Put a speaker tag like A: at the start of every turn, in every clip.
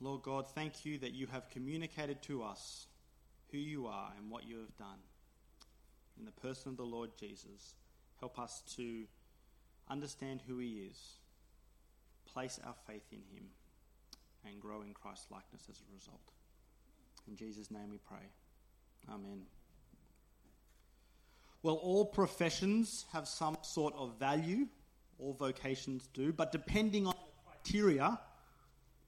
A: Lord God, thank you that you have communicated to us who you are and what you have done. In the person of the Lord Jesus, help us to understand who he is, place our faith in him, and grow in Christ's likeness as a result. In Jesus' name we pray. Amen. Well, all professions have some sort of value, all vocations do, but depending on the criteria,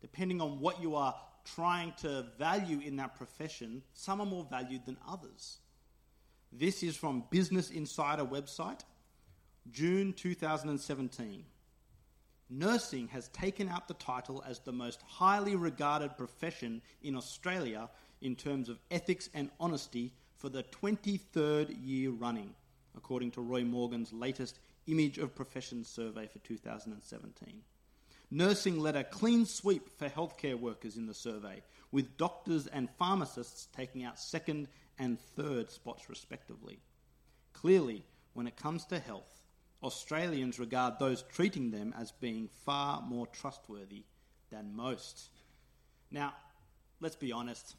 A: depending on what you are trying to value in that profession, some are more valued than others. This is from Business Insider website, June 2017. Nursing has taken out the title as the most highly regarded profession in Australia in terms of ethics and honesty for the 23rd year running, according to Roy Morgan's latest Image of Professions survey for 2017. Nursing led a clean sweep for healthcare workers in the survey, with doctors and pharmacists taking out second and third spots respectively. Clearly, when it comes to health, Australians regard those treating them as being far more trustworthy than most. Now, let's be honest,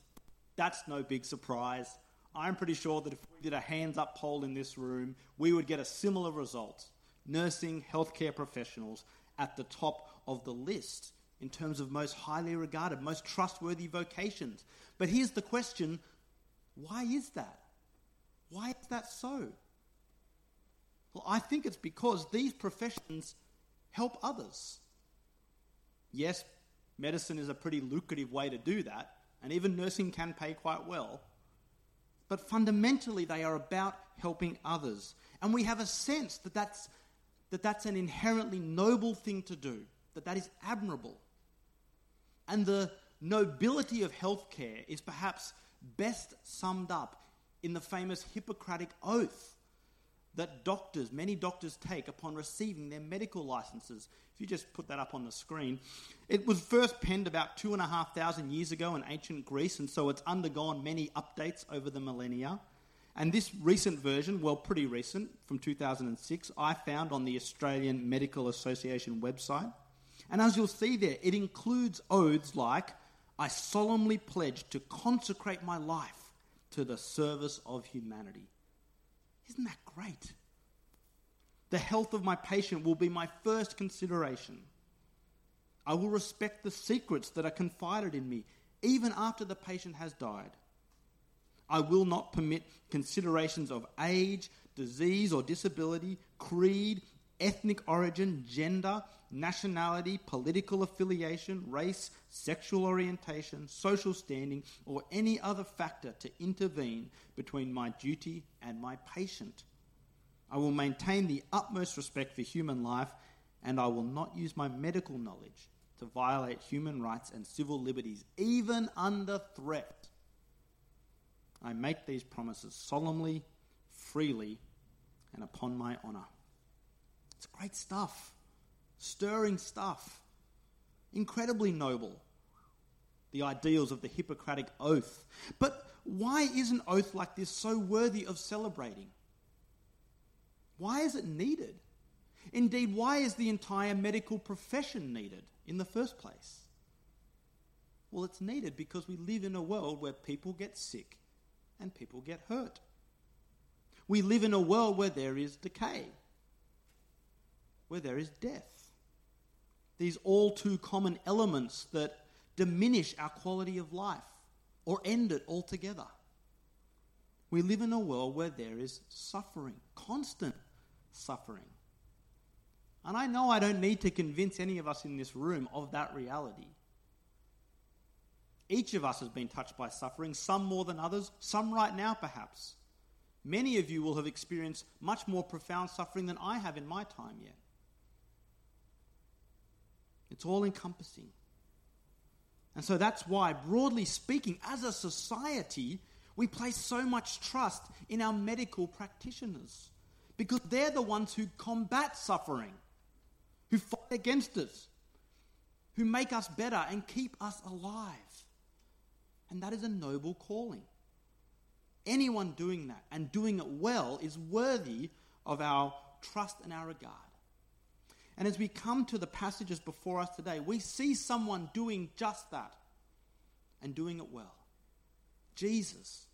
A: that's no big surprise. I'm pretty sure that if we did a hands up poll in this room, we would get a similar result. Nursing, healthcare professionals at the top of the list in terms of most highly regarded, most trustworthy vocations. But here's the question why is that? Why is that so? Well, I think it's because these professions help others. Yes, medicine is a pretty lucrative way to do that, and even nursing can pay quite well. But fundamentally, they are about helping others. And we have a sense that that's, that that's an inherently noble thing to do, that that is admirable. And the nobility of healthcare is perhaps best summed up in the famous Hippocratic Oath that doctors, many doctors take upon receiving their medical licenses. If you just put that up on the screen, it was first penned about two and a half thousand years ago in ancient Greece, and so it's undergone many updates over the millennia. And this recent version, well, pretty recent, from 2006, I found on the Australian Medical Association website. And as you'll see there, it includes oaths like, I solemnly pledge to consecrate my life to the service of humanity. Isn't that great? The health of my patient will be my first consideration. I will respect the secrets that are confided in me, even after the patient has died. I will not permit considerations of age, disease, or disability, creed, ethnic origin, gender, nationality, political affiliation, race, sexual orientation, social standing, or any other factor to intervene between my duty and my patient. I will maintain the utmost respect for human life, and I will not use my medical knowledge to violate human rights and civil liberties, even under threat. I make these promises solemnly, freely, and upon my honour. It's great stuff stirring stuff, incredibly noble. The ideals of the Hippocratic Oath. But why is an oath like this so worthy of celebrating? Why is it needed? Indeed, why is the entire medical profession needed in the first place? Well, it's needed because we live in a world where people get sick and people get hurt. We live in a world where there is decay, where there is death these all too common elements that diminish our quality of life or end it altogether. We live in a world where there is suffering, constant suffering. And I know I don't need to convince any of us in this room of that reality. Each of us has been touched by suffering, some more than others, some right now perhaps. Many of you will have experienced much more profound suffering than I have in my time yet. It's all encompassing. And so that's why, broadly speaking, as a society, we place so much trust in our medical practitioners because they're the ones who combat suffering, who fight against us, who make us better and keep us alive. And that is a noble calling. Anyone doing that and doing it well is worthy of our trust and our regard. And as we come to the passages before us today, we see someone doing just that. and doing it well. Jesus.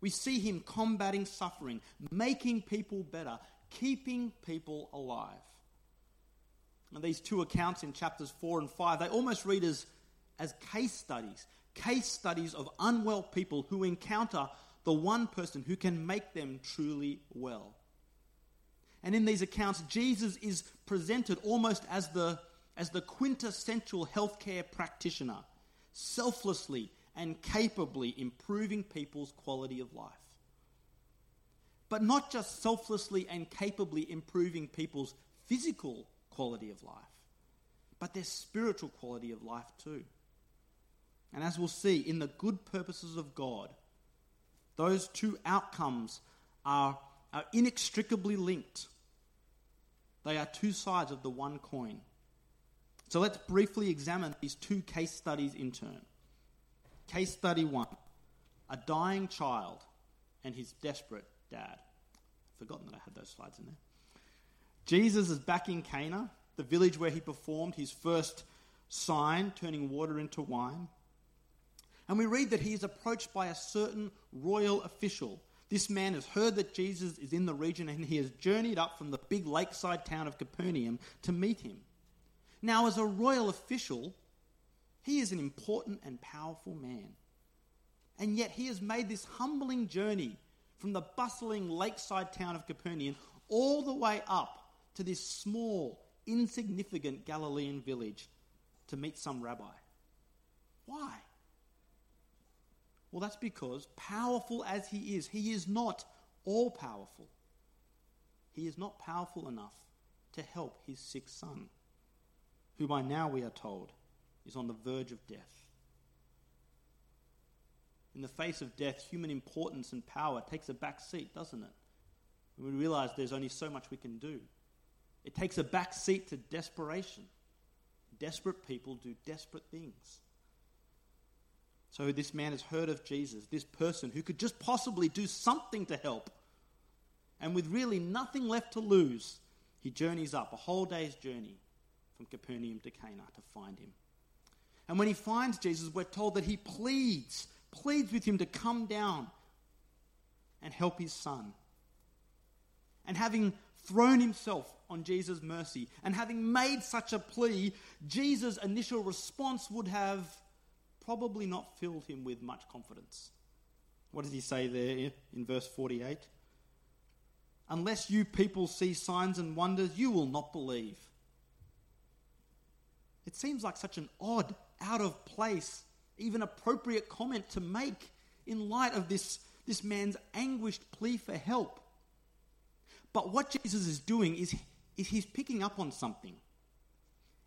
A: We see him combating suffering, making people better, keeping people alive. And these two accounts in chapters 4 and 5, they almost read as, as case studies, case studies of unwell people who encounter the one person who can make them truly well. And in these accounts, Jesus is presented almost as the, as the quintessential healthcare practitioner, selflessly and capably improving people's quality of life. But not just selflessly and capably improving people's physical quality of life, but their spiritual quality of life too. And as we'll see, in the good purposes of God, those two outcomes are, are inextricably linked. They are two sides of the one coin. So let's briefly examine these two case studies in turn. Case study one a dying child and his desperate dad. Forgotten that I had those slides in there. Jesus is back in Cana, the village where he performed his first sign, turning water into wine. And we read that he is approached by a certain royal official. This man has heard that Jesus is in the region and he has journeyed up from the big lakeside town of Capernaum to meet him. Now, as a royal official, he is an important and powerful man. And yet he has made this humbling journey from the bustling lakeside town of Capernaum all the way up to this small, insignificant Galilean village to meet some rabbi. Why? Well, that's because, powerful as he is, he is not all powerful. He is not powerful enough to help his sick son, who by now we are told is on the verge of death. In the face of death, human importance and power takes a back seat, doesn't it? we realize there's only so much we can do. It takes a back seat to desperation. Desperate people do desperate things. So this man has heard of Jesus, this person who could just possibly do something to help. And with really nothing left to lose, he journeys up a whole day's journey from Capernaum to Cana to find him. And when he finds Jesus, we're told that he pleads, pleads with him to come down and help his son. And having thrown himself on Jesus' mercy and having made such a plea, Jesus' initial response would have probably not filled him with much confidence. What does he say there in verse 48? Unless you people see signs and wonders, you will not believe. It seems like such an odd out of place, even appropriate comment to make in light of this, this man's anguished plea for help. But what Jesus is doing is, is he's picking up on something.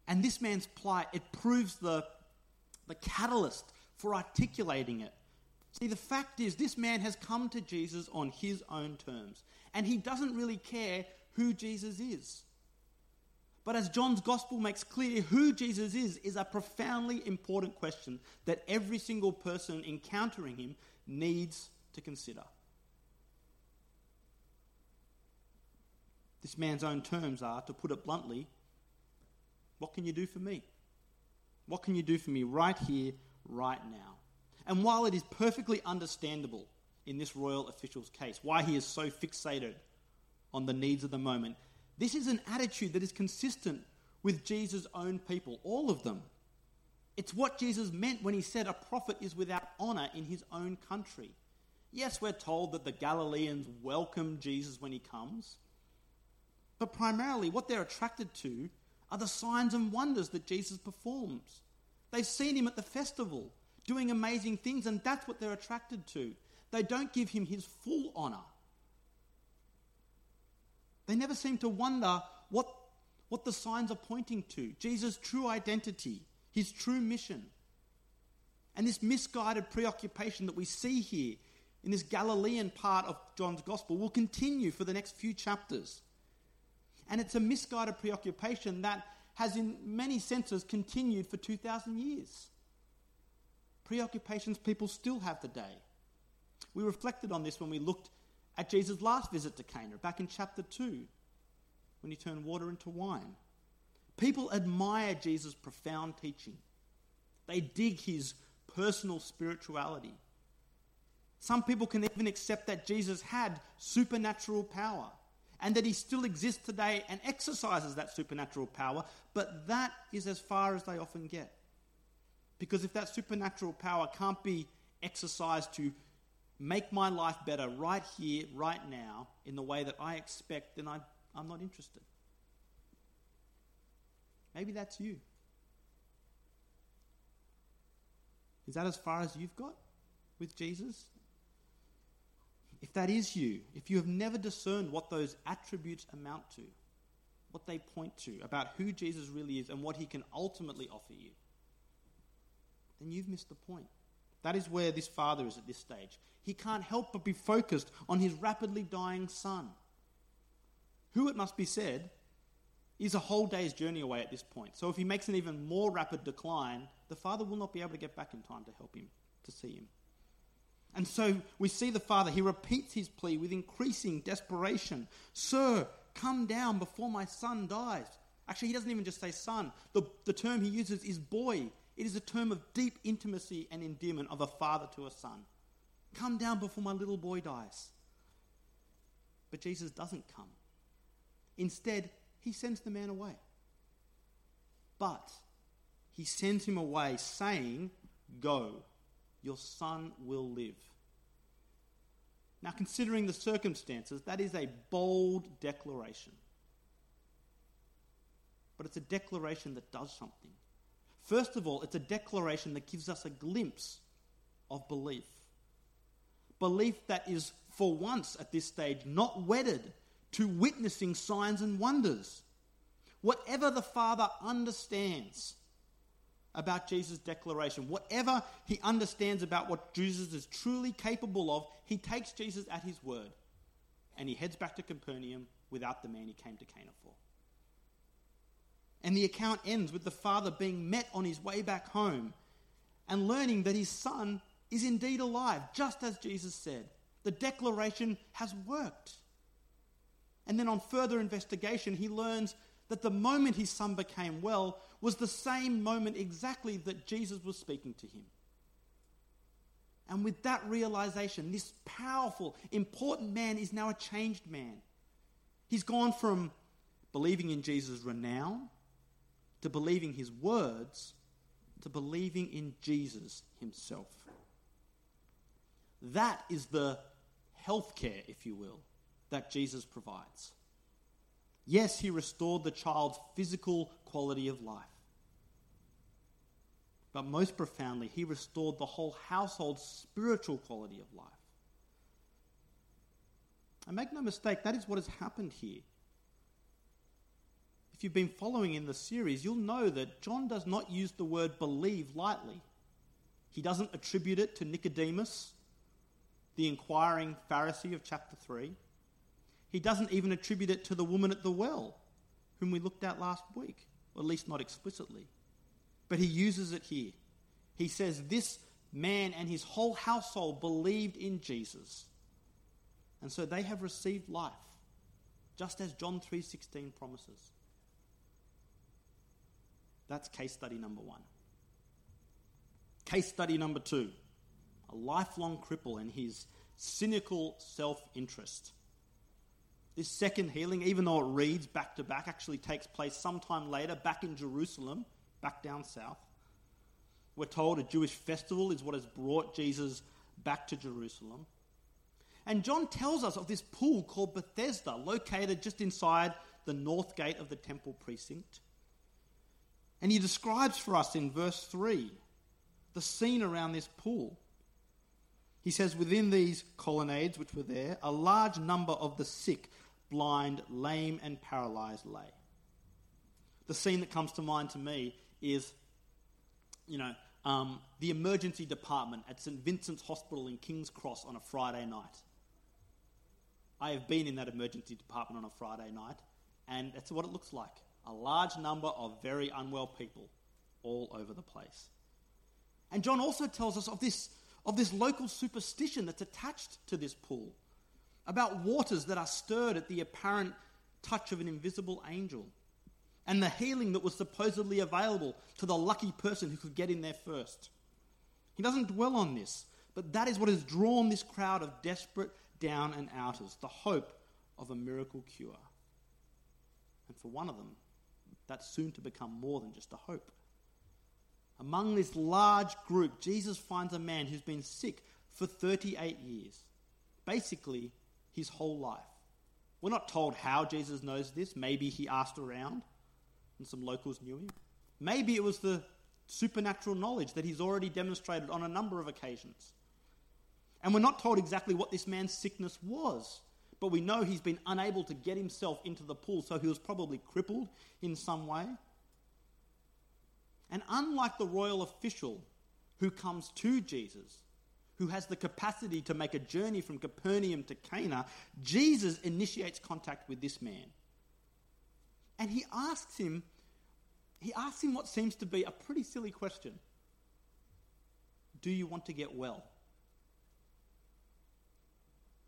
A: And this man's plight, it proves the, the catalyst for articulating it. See, the fact is, this man has come to Jesus on his own terms, and he doesn't really care who Jesus is. But as John's gospel makes clear, who Jesus is is a profoundly important question that every single person encountering him needs to consider. This man's own terms are, to put it bluntly, what can you do for me? What can you do for me right here, right now? And while it is perfectly understandable in this royal official's case why he is so fixated on the needs of the moment, this is an attitude that is consistent with Jesus' own people, all of them. It's what Jesus meant when he said a prophet is without honor in his own country. Yes, we're told that the Galileans welcome Jesus when he comes, but primarily what they're attracted to are the signs and wonders that Jesus performs. They've seen him at the festival doing amazing things, and that's what they're attracted to. They don't give him his full honor. They never seem to wonder what, what the signs are pointing to Jesus' true identity, his true mission. And this misguided preoccupation that we see here in this Galilean part of John's gospel will continue for the next few chapters. And it's a misguided preoccupation that has, in many senses, continued for 2,000 years. Preoccupations people still have today. We reflected on this when we looked at Jesus' last visit to Cana, back in chapter 2, when he turned water into wine. People admire Jesus' profound teaching. They dig his personal spirituality. Some people can even accept that Jesus had supernatural power and that he still exists today and exercises that supernatural power, but that is as far as they often get. Because if that supernatural power can't be exercised to make my life better right here, right now, in the way that I expect, then I, I'm not interested. Maybe that's you. Is that as far as you've got with Jesus? If that is you, if you have never discerned what those attributes amount to, what they point to about who Jesus really is and what he can ultimately offer you, then you've missed the point. That is where this father is at this stage. He can't help but be focused on his rapidly dying son, who, it must be said, is a whole day's journey away at this point. So if he makes an even more rapid decline, the father will not be able to get back in time to help him, to see him. And so we see the father, he repeats his plea with increasing desperation Sir, come down before my son dies. Actually, he doesn't even just say son, the, the term he uses is boy. It is a term of deep intimacy and endearment of a father to a son. Come down before my little boy dies. But Jesus doesn't come. Instead, he sends the man away. But he sends him away saying, Go, your son will live. Now, considering the circumstances, that is a bold declaration. But it's a declaration that does something. First of all, it's a declaration that gives us a glimpse of belief. Belief that is, for once at this stage, not wedded to witnessing signs and wonders. Whatever the Father understands about Jesus' declaration, whatever he understands about what Jesus is truly capable of, he takes Jesus at his word and he heads back to Capernaum without the man he came to Cana for. And the account ends with the father being met on his way back home and learning that his son is indeed alive, just as Jesus said. The declaration has worked. And then on further investigation, he learns that the moment his son became well was the same moment exactly that Jesus was speaking to him. And with that realization, this powerful, important man is now a changed man. He's gone from believing in Jesus' renown to believing his words to believing in Jesus himself. That is the health care, if you will, that Jesus provides. Yes, he restored the child's physical quality of life. But most profoundly, he restored the whole household's spiritual quality of life. And make no mistake, that is what has happened here. If you've been following in the series, you'll know that John does not use the word believe lightly. He doesn't attribute it to Nicodemus, the inquiring Pharisee of chapter 3. He doesn't even attribute it to the woman at the well, whom we looked at last week, or at least not explicitly. But he uses it here. He says, This man and his whole household believed in Jesus. And so they have received life, just as John 3:16 promises. That's case study number 1. Case study number 2. A lifelong cripple and his cynical self-interest. This second healing, even though it reads back to back, actually takes place sometime later, back in Jerusalem, back down south. We're told a Jewish festival is what has brought Jesus back to Jerusalem. And John tells us of this pool called Bethesda, located just inside the north gate of the temple precinct. And he describes for us in verse 3 the scene around this pool. He says, Within these colonnades which were there, a large number of the sick blind, lame, and paralyzed lay. The scene that comes to mind to me is, you know, um, the emergency department at St. Vincent's Hospital in King's Cross on a Friday night. I have been in that emergency department on a Friday night, and that's what it looks like a large number of very unwell people all over the place. And John also tells us of this, of this local superstition that's attached to this pool about waters that are stirred at the apparent touch of an invisible angel, and the healing that was supposedly available to the lucky person who could get in there first. He doesn't dwell on this, but that is what has drawn this crowd of desperate down and outers the hope of a miracle cure. And for one of them, that's soon to become more than just a hope. Among this large group, Jesus finds a man who's been sick for 38 years, basically his whole life. We're not told how Jesus knows this. Maybe he asked around and some locals knew him. Maybe it was the supernatural knowledge that he's already demonstrated on a number of occasions. And we're not told exactly what this man's sickness was, but we know he's been unable to get himself into the pool, so he was probably crippled in some way. And unlike the royal official who comes to Jesus, who has the capacity to make a journey from Capernaum to Cana, Jesus initiates contact with this man. And he asks him, he asks him what seems to be a pretty silly question. Do you want to get well?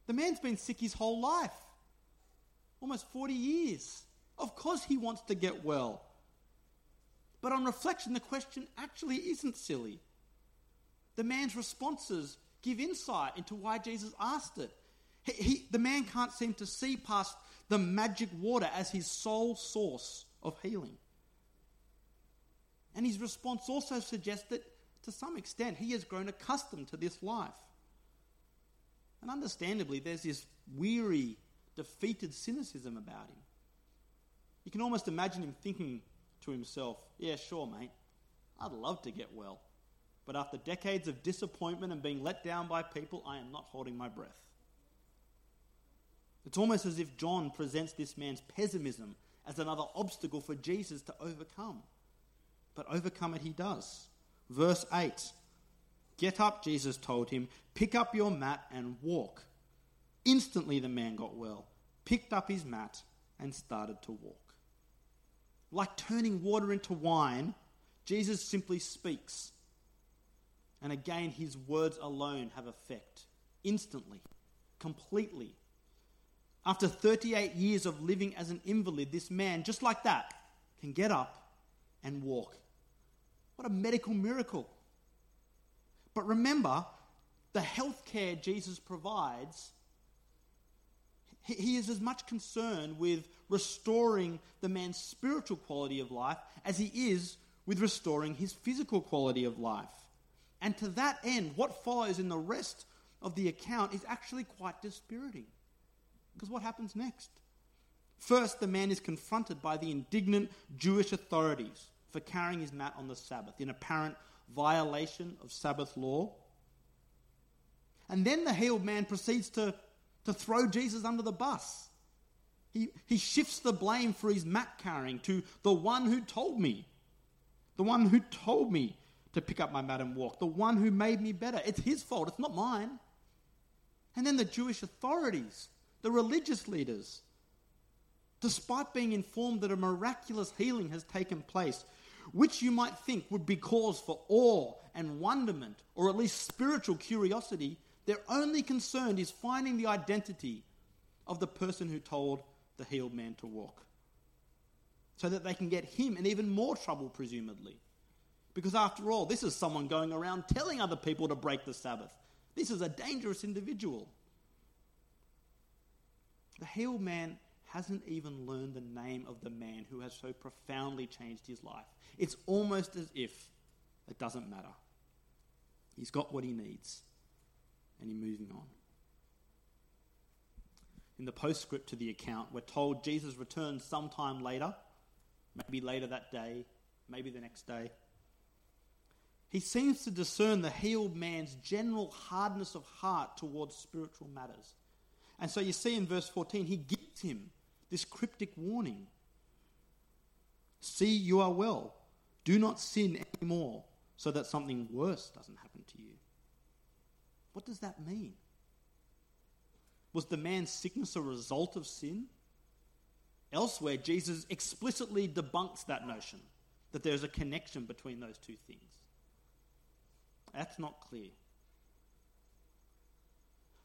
A: The man's been sick his whole life, almost 40 years. Of course, he wants to get well. But on reflection, the question actually isn't silly. The man's responses give insight into why Jesus asked it. He, he, the man can't seem to see past the magic water as his sole source of healing. And his response also suggests that to some extent he has grown accustomed to this life. And understandably, there's this weary, defeated cynicism about him. You can almost imagine him thinking to himself, Yeah, sure, mate, I'd love to get well. But after decades of disappointment and being let down by people, I am not holding my breath. It's almost as if John presents this man's pessimism as another obstacle for Jesus to overcome. But overcome it he does. Verse 8 Get up, Jesus told him, pick up your mat and walk. Instantly the man got well, picked up his mat, and started to walk. Like turning water into wine, Jesus simply speaks. And again, his words alone have effect. Instantly, completely. After 38 years of living as an invalid, this man, just like that, can get up and walk. What a medical miracle. But remember, the health care Jesus provides, he is as much concerned with restoring the man's spiritual quality of life as he is with restoring his physical quality of life. And to that end, what follows in the rest of the account is actually quite dispiriting. Because what happens next? First, the man is confronted by the indignant Jewish authorities for carrying his mat on the Sabbath in apparent violation of Sabbath law. And then the healed man proceeds to, to throw Jesus under the bus. He, he shifts the blame for his mat carrying to the one who told me, the one who told me to pick up my mat and walk, the one who made me better. It's his fault, it's not mine. And then the Jewish authorities, the religious leaders, despite being informed that a miraculous healing has taken place, which you might think would be cause for awe and wonderment, or at least spiritual curiosity, their only concern is finding the identity of the person who told the healed man to walk. So that they can get him in even more trouble, presumably. Because after all, this is someone going around telling other people to break the Sabbath. This is a dangerous individual. The healed man hasn't even learned the name of the man who has so profoundly changed his life. It's almost as if it doesn't matter. He's got what he needs, and he's moving on. In the postscript to the account, we're told Jesus returns sometime later, maybe later that day, maybe the next day. He seems to discern the healed man's general hardness of heart towards spiritual matters. And so you see in verse 14, he gives him this cryptic warning See, you are well. Do not sin anymore so that something worse doesn't happen to you. What does that mean? Was the man's sickness a result of sin? Elsewhere, Jesus explicitly debunks that notion that there's a connection between those two things. That's not clear.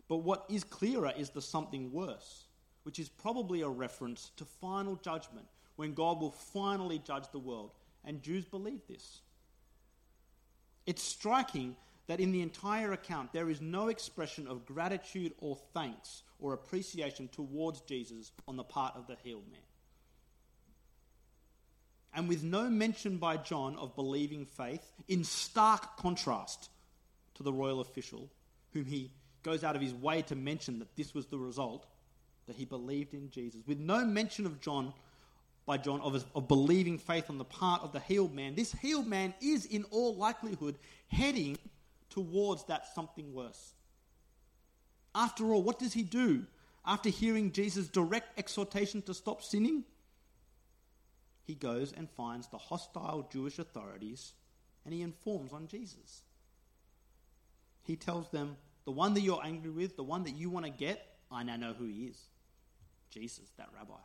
A: But what is clearer is the something worse which is probably a reference to final judgment when God will finally judge the world. And Jews believe this. It's striking that in the entire account there is no expression of gratitude or thanks or appreciation towards Jesus on the part of the healed man. And with no mention by John of believing faith, in stark contrast to the royal official, whom he goes out of his way to mention that this was the result, that he believed in Jesus. With no mention of John by John of, of believing faith on the part of the healed man, this healed man is in all likelihood heading towards that something worse. After all, what does he do after hearing Jesus' direct exhortation to stop sinning? He goes and finds the hostile Jewish authorities and he informs on Jesus. He tells them, The one that you're angry with, the one that you want to get, I now know who he is Jesus, that rabbi.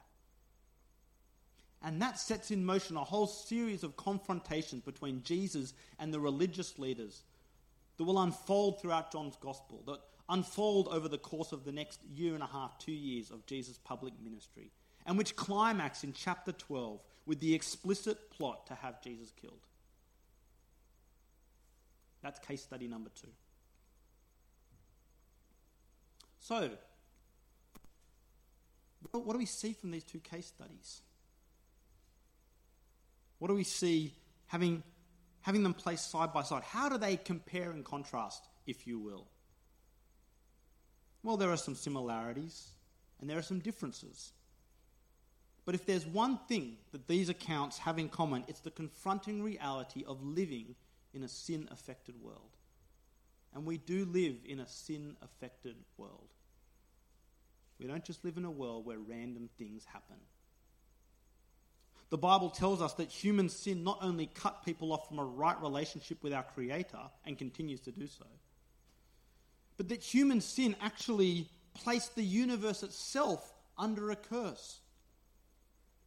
A: And that sets in motion a whole series of confrontations between Jesus and the religious leaders that will unfold throughout John's gospel, that unfold over the course of the next year and a half, two years of Jesus' public ministry, and which climax in chapter 12 with the explicit plot to have Jesus killed. That's case study number two. So, what do we see from these two case studies? What do we see having, having them placed side by side? How do they compare and contrast, if you will? Well, there are some similarities and there are some differences. But if there's one thing that these accounts have in common, it's the confronting reality of living in a sin affected world. And we do live in a sin affected world. We don't just live in a world where random things happen. The Bible tells us that human sin not only cut people off from a right relationship with our Creator and continues to do so, but that human sin actually placed the universe itself under a curse.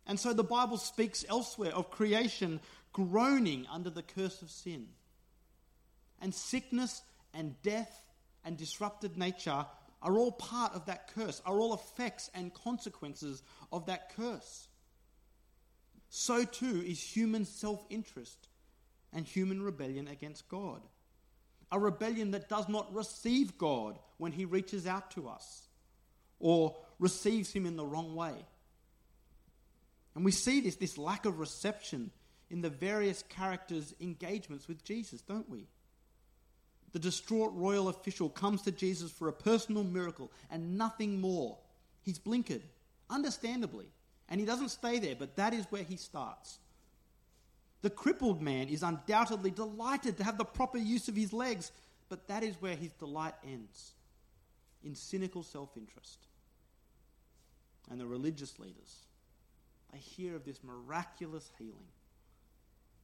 A: And so the Bible speaks elsewhere of creation groaning under the curse of sin. And sickness and death and disrupted nature are all part of that curse, are all effects and consequences of that curse so too is human self interest and human rebellion against God. A rebellion that does not receive God when He reaches out to us or receives Him in the wrong way. And we see this, this lack of reception in the various characters' engagements with Jesus, don't we? The distraught royal official comes to Jesus for a personal miracle and nothing more. He's blinkered, understandably. And he doesn't stay there, but that is where he starts. The crippled man is undoubtedly delighted to have the proper use of his legs, but that is where his delight ends in cynical self interest. And the religious leaders, they hear of this miraculous healing,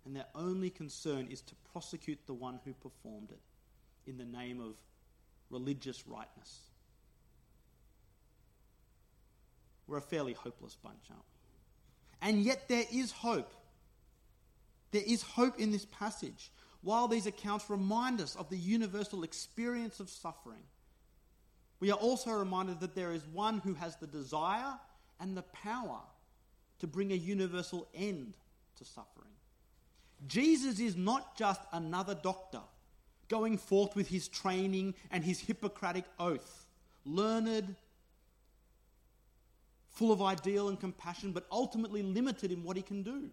A: and their only concern is to prosecute the one who performed it in the name of religious rightness. We're a fairly hopeless bunch, aren't we? And yet there is hope. There is hope in this passage. While these accounts remind us of the universal experience of suffering, we are also reminded that there is one who has the desire and the power to bring a universal end to suffering. Jesus is not just another doctor going forth with his training and his Hippocratic oath, learned full of ideal and compassion, but ultimately limited in what he can do.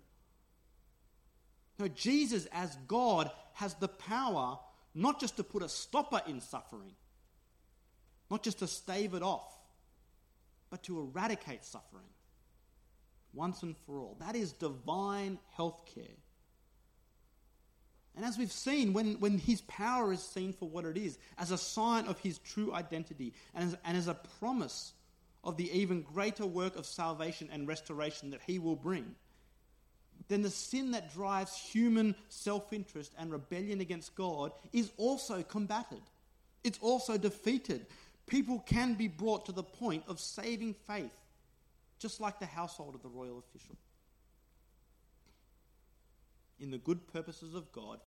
A: No, Jesus, as God, has the power not just to put a stopper in suffering, not just to stave it off, but to eradicate suffering once and for all. That is divine health care. And as we've seen, when, when his power is seen for what it is, as a sign of his true identity and as, and as a promise of the even greater work of salvation and restoration that he will bring, then the sin that drives human self interest and rebellion against God is also combated. It's also defeated. People can be brought to the point of saving faith, just like the household of the royal official. In the good purposes of God,